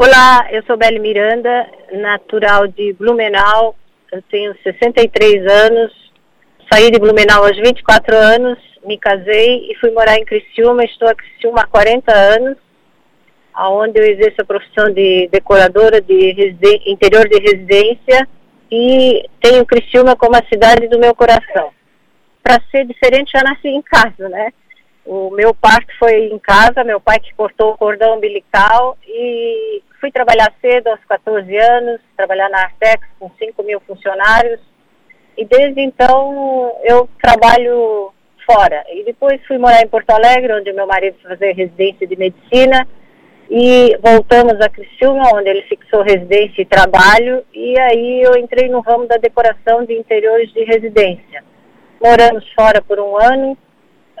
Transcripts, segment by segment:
Olá, eu sou Beli Miranda, natural de Blumenau. Eu tenho 63 anos. Saí de Blumenau aos 24 anos, me casei e fui morar em Criciúma. Estou em Criciúma há 40 anos, onde eu exerço a profissão de decoradora de interior de residência e tenho Criciúma como a cidade do meu coração. Para ser diferente, já nasci em casa, né? O meu parto foi em casa, meu pai que cortou o cordão umbilical e fui trabalhar cedo, aos 14 anos, trabalhar na Artex com 5 mil funcionários. E desde então eu trabalho fora. E depois fui morar em Porto Alegre, onde meu marido fazer residência de medicina. E voltamos a Criciúma, onde ele fixou residência e trabalho. E aí eu entrei no ramo da decoração de interiores de residência. Moramos fora por um ano,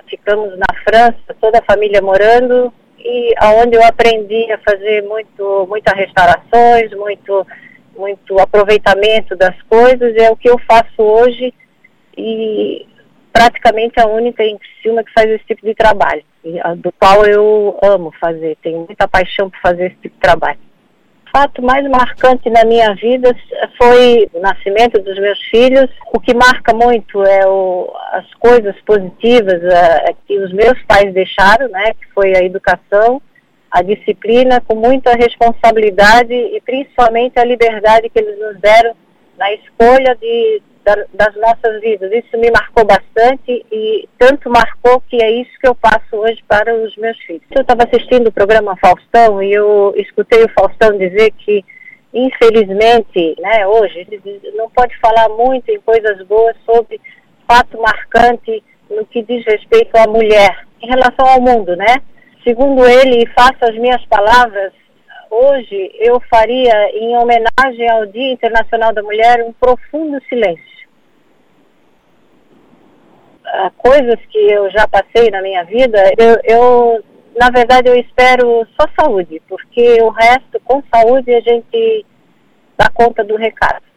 ficamos na França, toda a família morando, e aonde eu aprendi a fazer muito, muitas restaurações, muito, muito aproveitamento das coisas, é o que eu faço hoje e praticamente a única em cima que faz esse tipo de trabalho, do qual eu amo fazer, tenho muita paixão por fazer esse tipo de trabalho fato mais marcante na minha vida foi o nascimento dos meus filhos. O que marca muito é o, as coisas positivas é, que os meus pais deixaram, né, que foi a educação, a disciplina, com muita responsabilidade e principalmente a liberdade que eles nos deram na escolha de das nossas vidas. Isso me marcou bastante e tanto marcou que é isso que eu passo hoje para os meus filhos. Eu estava assistindo o programa Faustão e eu escutei o Faustão dizer que infelizmente, né, hoje não pode falar muito em coisas boas sobre fato marcante no que diz respeito à mulher em relação ao mundo, né? Segundo ele, e faço as minhas palavras, hoje eu faria, em homenagem ao Dia Internacional da Mulher, um profundo silêncio coisas que eu já passei na minha vida, eu, eu, na verdade, eu espero só saúde, porque o resto, com saúde, a gente dá conta do recado.